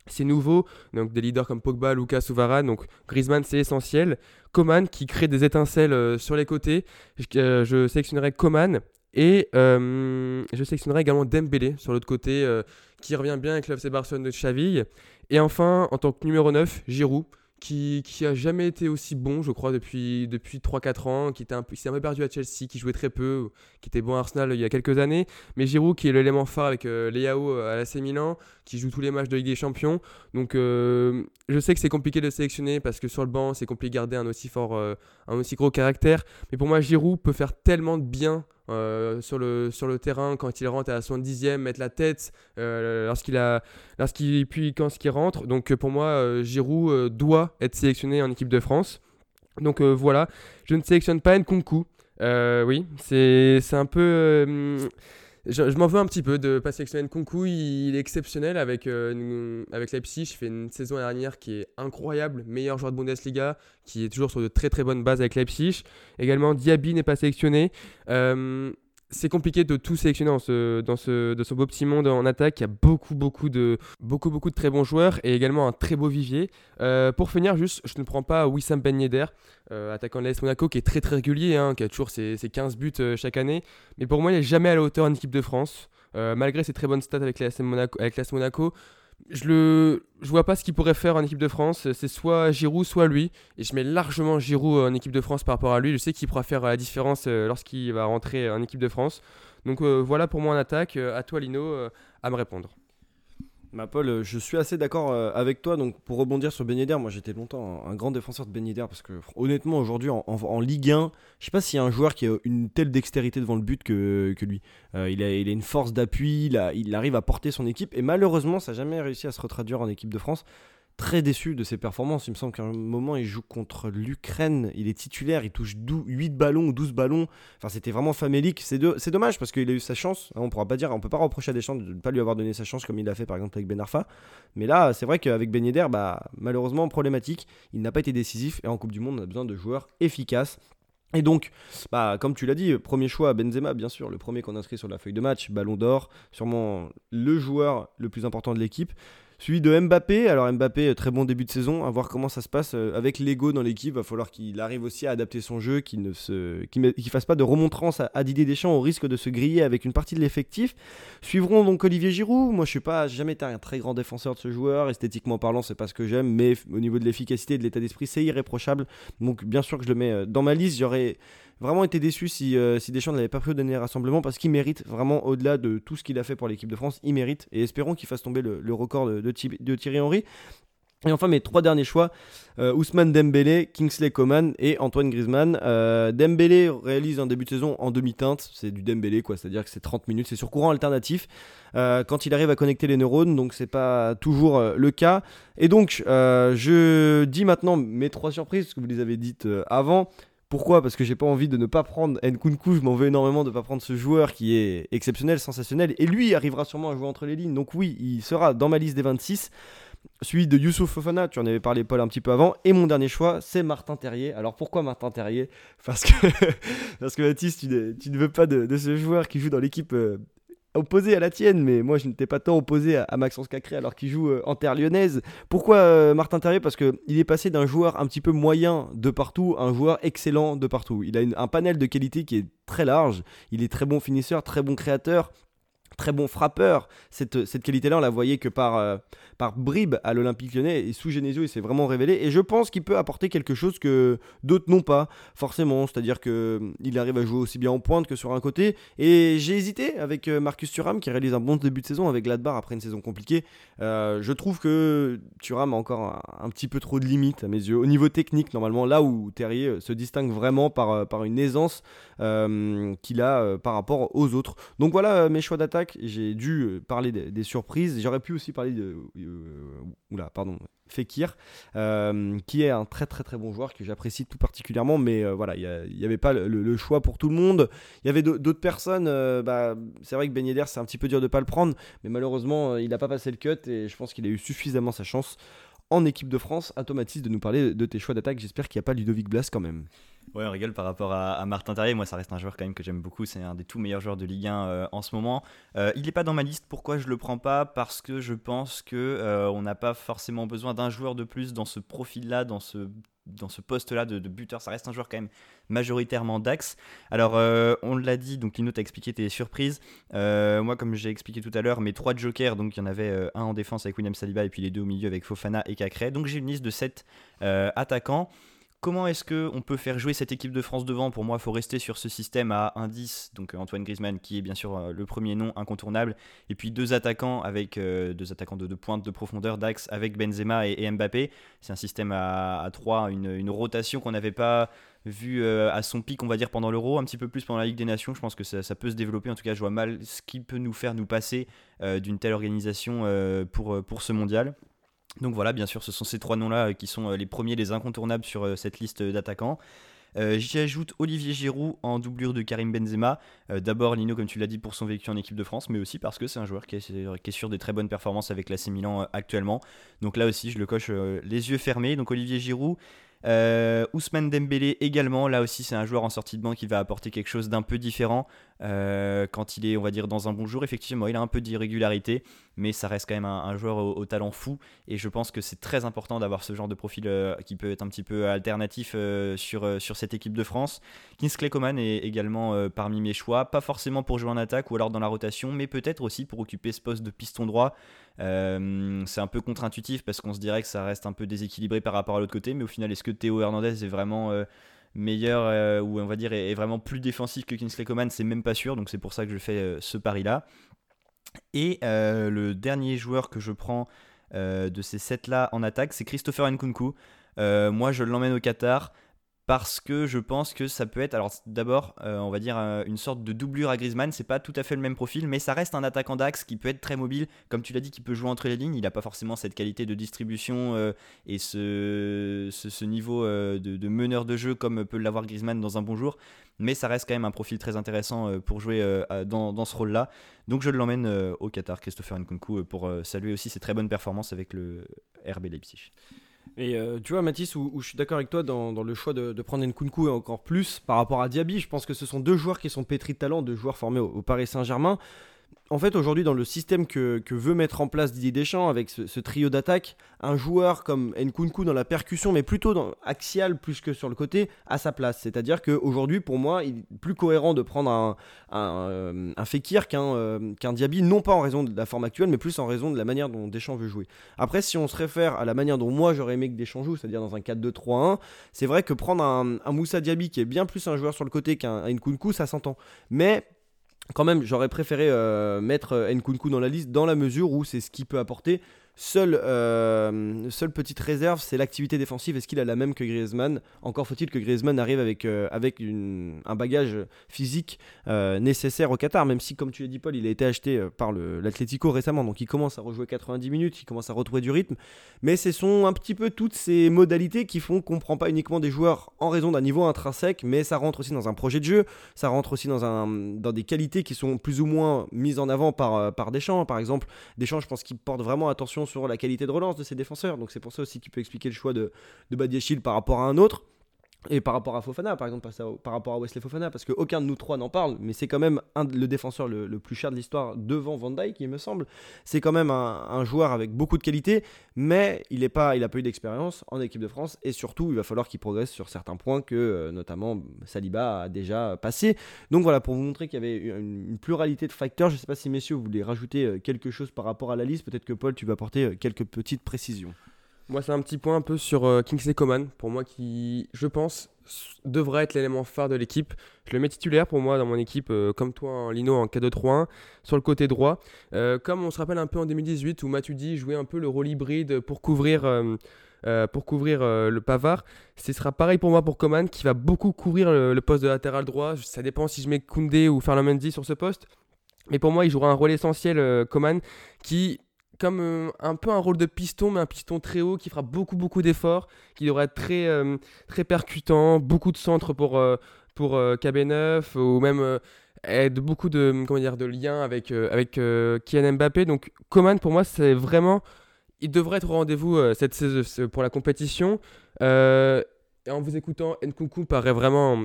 c'est nouveau, donc des leaders comme Pogba, Lucas ou donc Griezmann c'est essentiel. Coman qui crée des étincelles euh, sur les côtés, je, euh, sélectionnerai Coman et euh, je sélectionnerai également Dembélé sur l'autre côté qui revient bien avec l'FC Barcelone de Chaville. Et enfin, en tant que numéro 9, Giroud qui, a jamais été aussi bon, je crois, depuis, depuis 3-4 ans, qui était un peu, s'est un peu perdu à Chelsea, qui jouait très peu, qui était bon à Arsenal il y a quelques années. Mais Giroud, qui est l'élément phare avec euh, Léao à l'AC Milan, qui joue tous les matchs de Ligue des Champions. Donc, euh, je sais que c'est compliqué de sélectionner parce que sur le banc, c'est compliqué de garder un aussi fort, euh, un aussi gros caractère. Mais pour moi, Giroud peut faire tellement de bien euh, sur, le, sur le terrain quand il rentre à la 70e, mettre la tête euh, lorsqu'il a lorsqu'il puis quand il rentre. Donc pour moi, euh, Giroud doit être sélectionné en équipe de France. Donc voilà, je ne sélectionne pas Nkunku. oui, c'est un peu je, m'en veux un petit peu de pas sélectionner Nkunku. Il, il est exceptionnel avec, euh, avec Leipzig. Il fait une saison dernière qui est incroyable, meilleur joueur de Bundesliga, qui est toujours sur de très très bonnes bases avec Leipzig. Également, Diaby n'est pas sélectionné. Euh, c'est compliqué de tout sélectionner dans ce, dans ce, beau petit monde en attaque. Il y a beaucoup, de, très bons joueurs et également un très beau vivier. Euh, pour finir, je ne prends pas Wissam Ben Yedder, euh, attaquant de l'AS Monaco, qui est très, régulier, hein, qui a toujours ses, 15 buts euh, chaque année. Mais pour moi, il n'est jamais à la hauteur en équipe de France. malgré ses très bonnes stats avec l'AS Monaco je le je vois pas ce qu'il pourrait faire en équipe de France. C'est soit Giroud, soit lui. Et je mets largement Giroud en équipe de France par rapport à lui. Je sais qu'il pourra faire la différence euh, lorsqu'il va rentrer en équipe de France. Donc euh, voilà pour moi en attaque. Euh, à toi Lino à me répondre. Ma Paul, euh, je suis assez d'accord euh, avec toi. Donc, pour rebondir sur Ben Yedder, moi j'étais longtemps un grand défenseur de Ben Yedder parce que, honnêtement, aujourd'hui en, Ligue 1, je sais pas s'il y a un joueur qui a une telle dextérité devant le but que, lui. Euh, il, a, il, a, une force d'appui, il, il, arrive à porter son équipe et malheureusement, ça n'a jamais réussi à se retraduire en équipe de France très déçu de ses performances. Il me semble qu'à un moment, il joue contre l'Ukraine. Il est titulaire, il touche 8 ballons ou 12 ballons. Enfin, c'était vraiment famélique. C'est, c'est dommage parce qu'il a eu sa chance. On pourra pas dire, on peut pas reprocher à Deschamps de ne pas lui avoir donné sa chance comme il l'a fait par exemple avec Ben Arfa. Mais là, c'est vrai qu'avec Ben Yedder, bah, malheureusement, problématique. Il n'a pas été décisif et en Coupe du Monde, on a besoin de joueurs efficaces. Et donc, bah, comme tu l'as dit, premier choix Benzema, bien sûr, le premier qu'on inscrit sur la feuille de match, Ballon d'Or, sûrement le joueur le plus important de l'équipe. Suivi de Mbappé. Alors Mbappé, euh, très bon début de saison. À voir comment ça se passe euh, avec l'ego dans l'équipe. Va falloir qu'il arrive aussi à adapter son jeu, qu'il ne se, qu'il fasse pas de remontrance à, Didier Deschamps au risque de se griller avec une partie de l'effectif. Suivront donc Olivier Giroud. Moi, je suis pas jamais été un très grand défenseur de ce joueur. Esthétiquement parlant, c'est pas ce que j'aime, mais au niveau de l'efficacité et de l'état d'esprit, c'est irréprochable. Donc bien sûr que je le mets euh, dans ma liste. J'aurais vraiment été déçu si, euh, si Deschamps n'avait pas pris au dernier rassemblement parce qu'il mérite vraiment au-delà de tout ce qu'il a fait pour l'équipe de France, il mérite et espérons qu'il fasse tomber le, record de, Thierry Henry. Et enfin mes trois derniers choix, euh, Ousmane Dembélé, Kingsley Coman et Antoine Griezmann. Euh, Dembélé réalise un début de saison en demi-teinte, c'est du Dembélé quoi, c'est-à-dire que c'est 30 minutes, c'est sur courant alternatif. quand il arrive à connecter les neurones, donc c'est pas toujours le cas. Et donc je dis maintenant mes trois surprises, parce que vous les avez dites avant. Pourquoi? Parce que j'ai pas envie de ne pas prendre Nkunku, je m'en veux énormément de ne pas prendre ce joueur qui est exceptionnel, sensationnel, et lui arrivera sûrement à jouer entre les lignes. Donc oui, il sera dans ma liste des 26. Celui de Youssouf Fofana, tu en avais parlé Paul un petit peu avant. Et mon dernier choix, c'est Martin Terrier. Alors pourquoi Martin Terrier? Parce que, [laughs] parce Baptiste, tu ne, veux pas de, ce joueur qui joue dans l'équipe euh, opposé à la tienne, mais moi je n'étais pas tant opposé à, Maxence Cacré alors qu'il joue euh, en terre lyonnaise. Pourquoi euh, Martin Terrier? Parce qu'il est passé d'un joueur un petit peu moyen de partout à un joueur excellent de partout. Il a un panel de qualité qui est très large. Il est très bon finisseur, très bon créateur, très bon frappeur. Cette, cette qualité-là, on la voyait que par, euh, par bribes à l'Olympique lyonnais et sous Genesio, il s'est vraiment révélé. Et je pense qu'il peut apporter quelque chose que d'autres n'ont pas, forcément. C'est-à-dire qu'il hum, arrive à jouer aussi bien en pointe que sur un côté. Et j'ai hésité avec euh, Marcus Thuram qui réalise un bon début de saison avec Gladbach après une saison compliquée. Euh, je trouve que Thuram a encore un, petit peu trop de limites à mes yeux. Au niveau technique, normalement, là où Terrier se distingue vraiment par, par une aisance qu'il a par rapport aux autres. Donc voilà mes choix d'attaque j'ai dû euh, parler des, surprises. J'aurais pu aussi parler de. Euh, pardon. Fekir, euh, qui est un très très très bon joueur que j'apprécie tout particulièrement, mais voilà, il n'y avait pas le, choix pour tout le monde. Il y avait d'autres personnes, bah, c'est vrai que Ben c'est un petit peu dur de pas le prendre, mais malheureusement il n'a pas passé le cut et je pense qu'il a eu suffisamment sa chance en équipe de France. À de nous parler de tes choix d'attaque, j'espère qu'il n'y a pas Ludovic Blas quand même. Ouais, on rigole par rapport à, Martin Terrier. Moi, ça reste un joueur quand même que j'aime beaucoup. C'est un des tout meilleurs joueurs de Ligue 1 euh, en ce moment. Euh, il n'est pas dans ma liste. Pourquoi je le prends pas? Parce que je pense que euh, on n'a pas forcément besoin d'un joueur de plus dans ce profil-là, dans ce dans ce poste-là de, buteur. Ça reste un joueur quand même majoritairement d'axe. Alors, on l'a dit, donc Lino t'a expliqué tes surprises. moi, comme j'ai expliqué tout à l'heure, mes trois jokers, donc il y en avait un en défense avec William Saliba et puis les deux au milieu avec Fofana et Cacré. Donc j'ai une liste de 7 attaquants. Comment est-ce qu'on peut faire jouer cette équipe de France devant? Pour moi, il faut rester sur ce système à 1-10, donc euh, Antoine Griezmann qui est bien sûr euh, le premier nom incontournable, et puis deux attaquants avec euh, deux attaquants de, pointe de profondeur d'axe avec Benzema et, Mbappé. C'est un système à, 3, une, rotation qu'on n'avait pas vu à son pic, on va dire, pendant l'Euro, un petit peu plus pendant la Ligue des Nations. Je pense que ça, peut se développer. En tout cas, je vois mal ce qui peut nous faire nous passer d'une telle organisation pour ce mondial. Donc voilà, bien sûr, ce sont ces trois noms-là euh, qui sont euh, les premiers, les incontournables sur euh, cette liste d'attaquants. J'y ajoute Olivier Giroud en doublure de Karim Benzema. D'abord, Lino, comme tu l'as dit, pour son vécu en équipe de France, mais aussi parce que c'est un joueur qui est, sur des très bonnes performances avec l'AC Milan actuellement. Donc là aussi, je le coche les yeux fermés. Donc Olivier Giroud, Ousmane Dembélé également, là aussi c'est un joueur en sortie de banc qui va apporter quelque chose d'un peu différent euh, quand il est on va dire dans un bon jour. Effectivement il a un peu d'irrégularité mais ça reste quand même un, joueur au, talent fou et je pense que c'est très important d'avoir ce genre de profil euh, qui peut être un petit peu alternatif sur, sur cette équipe de France. Kingsley Coman est également parmi mes choix, pas forcément pour jouer en attaque ou alors dans la rotation mais peut-être aussi pour occuper ce poste de piston droit euh, c'est un peu contre-intuitif parce qu'on se dirait que ça reste un peu déséquilibré par rapport à l'autre côté, mais au final, est-ce que Théo Hernandez est vraiment euh, meilleur euh, ou on va dire est, vraiment plus défensif que Kingsley Coman C'est même pas sûr, donc c'est pour ça que je fais ce pari-là. Et le dernier joueur que je prends de ces 7 là en attaque, c'est Christopher Nkunku. moi, je l'emmène au Qatar parce que je pense que ça peut être, alors d'abord, euh, on va dire euh, une sorte de doublure à Griezmann. C'est pas tout à fait le même profil, mais ça reste un attaquant d'axe qui peut être très mobile, comme tu l'as dit, qui peut jouer entre les lignes. Il n'a pas forcément cette qualité de distribution euh, et ce, niveau de, meneur de jeu comme peut l'avoir Griezmann dans un bon jour, mais ça reste quand même un profil très intéressant pour jouer dans, dans, ce rôle-là. Donc je l'emmène au Qatar, Christopher Nkunku, pour saluer aussi ses très bonnes performances avec le RB Leipzig. Et euh, tu vois, Mathis, où, je suis d'accord avec toi dans, le choix de, prendre Nkunku et encore plus par rapport à Diaby, je pense que ce sont deux joueurs qui sont pétris de talent, deux joueurs formés au Paris Saint-Germain en fait, aujourd'hui, dans le système que, veut mettre en place Didier Deschamps avec ce, trio d'attaque, un joueur comme Nkunku dans la percussion, mais plutôt dans axial plus que sur le côté, a sa place. C'est-à-dire qu'aujourd'hui, pour moi, il est plus cohérent de prendre un, euh, Fekir euh, qu'un Diaby, non pas en raison de la forme actuelle, mais plus en raison de la manière dont Deschamps veut jouer. Après, si on se réfère à la manière dont moi j'aurais aimé que Deschamps joue, c'est-à-dire dans un 4-2-3-1, c'est vrai que prendre un, un Moussa Diaby qui est bien plus un joueur sur le côté qu'un Nkunku, ça s'entend. Mais quand même, j'aurais préféré euh, mettre euh, Nkunku dans la liste dans la mesure où c'est ce qu'il peut apporter Seule, euh, seule petite réserve, c'est l'activité défensive. Est-ce qu'il a la même que Griezmann? Encore faut-il que Griezmann arrive avec, euh, avec un bagage physique euh, nécessaire au Qatar, même si, comme tu l'as dit, Paul, il a été acheté par l'Atlético récemment, donc il commence à rejouer 90 minutes, il commence à retrouver du rythme. Mais ce sont un petit peu toutes ces modalités qui font qu'on ne prend pas uniquement des joueurs en raison d'un niveau intrinsèque, mais ça rentre aussi dans un projet de jeu, ça rentre aussi dans, un, dans des qualités qui sont plus ou moins mises en avant par, par Deschamps. Par exemple, Deschamps, je pense qu'il porte vraiment attention sur la qualité de relance de ses défenseurs. Donc c'est pour ça aussi qu'il peut expliquer le choix de, de Badiachil par rapport à un autre. Et par rapport à Fofana, par exemple, par rapport à Wesley Fofana, parce qu'aucun de nous trois n'en parle, mais c'est quand même le défenseur le, plus cher de l'histoire devant Van Dyke, il me semble. C'est quand même un, joueur avec beaucoup de qualité, mais il n'a pas, il pas eu d'expérience en équipe de France, et surtout, il va falloir qu'il progresse sur certains points que, euh, notamment, Saliba a déjà passé. Donc voilà, pour vous montrer qu'il y avait une, pluralité de facteurs, je ne sais pas si messieurs, vous voulez rajouter euh, quelque chose par rapport à la liste, peut-être que Paul, tu vas apporter euh, quelques petites précisions. Moi, c'est un petit point un peu sur euh, Kingsley Coman, pour moi qui, je pense, devrait être l'élément phare de l'équipe. Je le mets titulaire pour moi dans mon équipe, euh, comme toi, en Lino, en K2-3-1, sur le côté droit. Euh, comme on se rappelle un peu en 2018, où Matuidi jouait un peu le rôle hybride pour couvrir, pour couvrir le Pavard. Ce sera pareil pour moi pour Coman, qui va beaucoup couvrir le, poste de latéral droit. Ça dépend si je mets Koundé ou Ferland Mendy sur ce poste. Mais pour moi, il jouera un rôle essentiel, Coman, qui comme euh, un peu un rôle de piston, mais un piston très haut qui fera beaucoup, beaucoup d'efforts, qui devrait être très, euh, très percutant, beaucoup de centres pour, euh, pour KB9, ou même beaucoup de, comment dire, de liens avec, avec Kylian Mbappé. Donc Coman, pour moi, c'est vraiment... Il devrait être au rendez-vous cette pour la compétition. en vous écoutant, Nkunku paraît vraiment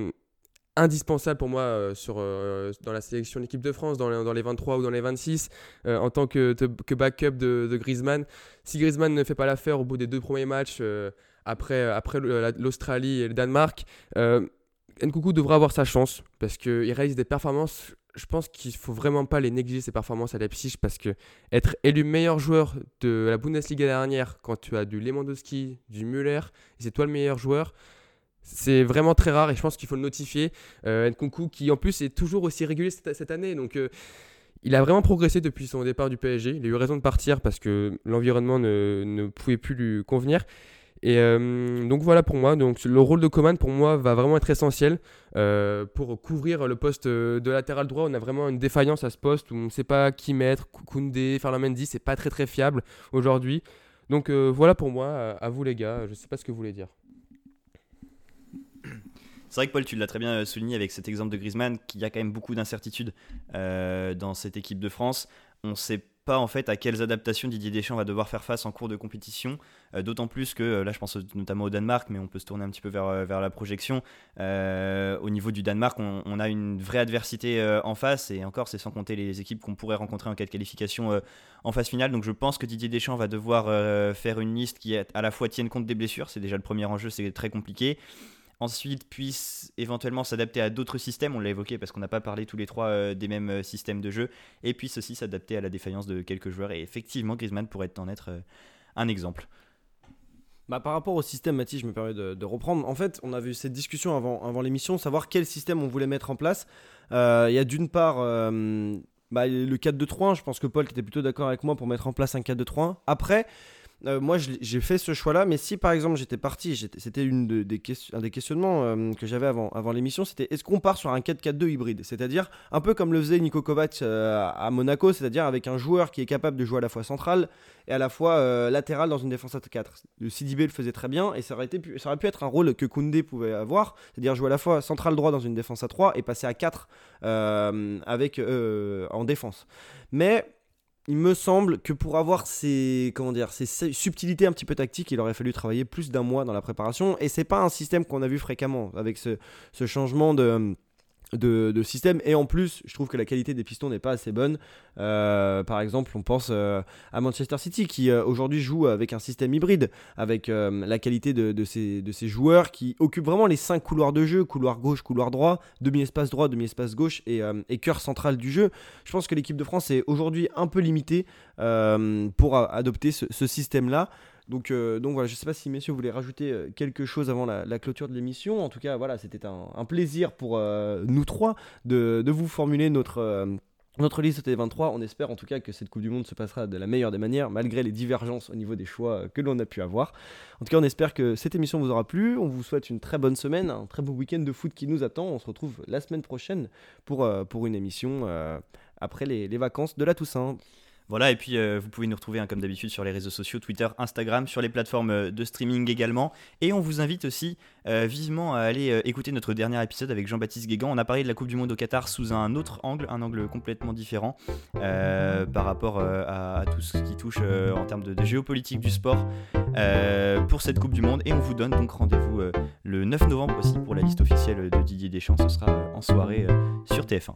indispensable pour moi sur, dans la sélection de l'équipe de France, dans dans les 23 ou dans les 26, en tant que, que backup de, de, Griezmann. Si Griezmann ne fait pas l'affaire au bout des deux premiers matchs, après, après l'Australie et le Danemark, Nkoukou devra avoir sa chance parce qu'il réalise des performances. Je pense qu'il ne faut vraiment pas les négliger, ces performances à Leipzig, parce que être élu meilleur joueur de la Bundesliga dernière, quand tu as du Lewandowski, du Müller, c'est toi le meilleur joueur, c'est vraiment très rare et je pense qu'il faut le notifier. Euh, Nkunku, qui en plus est toujours aussi régulier cette, année, donc euh, il a vraiment progressé depuis son départ du PSG. Il a eu raison de partir parce que l'environnement ne, ne pouvait plus lui convenir. Et euh, donc voilà pour moi. Donc le rôle de Coman pour moi va vraiment être essentiel euh, pour couvrir le poste de latéral droit. On a vraiment une défaillance à ce poste où on ne sait pas qui mettre. Koundé, Ferland c'est pas très très fiable aujourd'hui. Donc voilà pour moi. À vous les gars. Je sais pas ce que vous voulez dire. C'est vrai que Paul, tu l'as très bien souligné avec cet exemple de Griezmann, qu'il y a quand même beaucoup d'incertitudes dans cette équipe de France. On sait pas en fait à quelles adaptations Didier Deschamps va devoir faire face en cours de compétition. Euh, d'autant plus que euh, là, je pense notamment au Danemark, mais on peut se tourner un petit peu vers, euh, vers la projection. au niveau du Danemark, on, a une vraie adversité en face, et encore, c'est sans compter les équipes qu'on pourrait rencontrer en cas de qualification en phase finale. Donc je pense que Didier Deschamps va devoir faire une liste qui à la fois tienne compte des blessures, c'est déjà le premier enjeu, c'est très compliqué ensuite puisse éventuellement s'adapter à d'autres systèmes, on l'a évoqué parce qu'on n'a pas parlé tous les trois euh, des mêmes euh, systèmes de jeu, et puisse aussi s'adapter à la défaillance de quelques joueurs. Et effectivement, Griezmann pourrait en être euh, un exemple. Bah, par rapport au système, Mathis, je me permets de, reprendre. En fait, on avait eu cette discussion avant, avant l'émission, savoir quel système on voulait mettre en place. Il y a d'une part bah, le 4-2-3-1, je pense que Paul était plutôt d'accord avec moi pour mettre en place un 4-2-3-1. Après, euh, moi, j'ai fait ce choix-là, mais si par exemple j'étais parti, c'était une des un des questionnements euh, que j'avais avant, l'émission, c'était est-ce qu'on part sur un 4-4-2 hybride? C'est-à-dire un peu comme le faisait Nico Kovac euh, à Monaco, c'est-à-dire avec un joueur qui est capable de jouer à la fois central et à la fois latéral dans une défense à 4. Le CDB le faisait très bien et ça aurait, été, ça aurait pu être un rôle que Koundé pouvait avoir, c'est-à-dire jouer à la fois central droit dans une défense à 3 et passer à 4 avec, en défense. Mais il me semble que pour avoir ces, comment dire, ces subtilités un petit peu tactiques, il aurait fallu travailler plus d'un mois dans la préparation. Et c'est pas un système qu'on a vu fréquemment avec ce, ce changement de de, système. Et en plus, je trouve que la qualité des pistons n'est pas assez bonne. Euh, par exemple, on pense euh, à Manchester City qui euh, aujourd'hui joue avec un système hybride, avec la qualité de, de, ses, de ses joueurs qui occupent vraiment les cinq couloirs de jeu, couloir gauche, couloir droit, demi-espace droit, demi-espace gauche et, et, cœur central du jeu. Je pense que l'équipe de France est aujourd'hui un peu limitée pour adopter ce, système-là. Donc, euh, donc voilà, je ne sais pas si messieurs voulaient rajouter euh, quelque chose avant la, clôture de l'émission. En tout cas, voilà, c'était un, plaisir pour euh, nous trois de, vous formuler notre, notre liste T23. On espère en tout cas que cette Coupe du Monde se passera de la meilleure des manières, malgré les divergences au niveau des choix que l'on a pu avoir. En tout cas, on espère que cette émission vous aura plu. On vous souhaite une très bonne semaine, un très beau week-end de foot qui nous attend. On se retrouve la semaine prochaine pour, pour une émission après les vacances de la Toussaint. Voilà, et puis euh, vous pouvez nous retrouver hein, comme d'habitude sur les réseaux sociaux, Twitter, Instagram, sur les plateformes euh, de streaming également. Et on vous invite aussi euh, vivement à aller écouter notre dernier épisode avec Jean-Baptiste Guégan. On a parlé de la Coupe du Monde au Qatar sous un autre angle, un angle complètement différent par rapport à, tout ce qui touche en termes de, géopolitique du sport pour cette Coupe du Monde. Et on vous donne donc rendez-vous le 9 novembre aussi pour la liste officielle de Didier Deschamps. Ce sera en soirée sur TF1.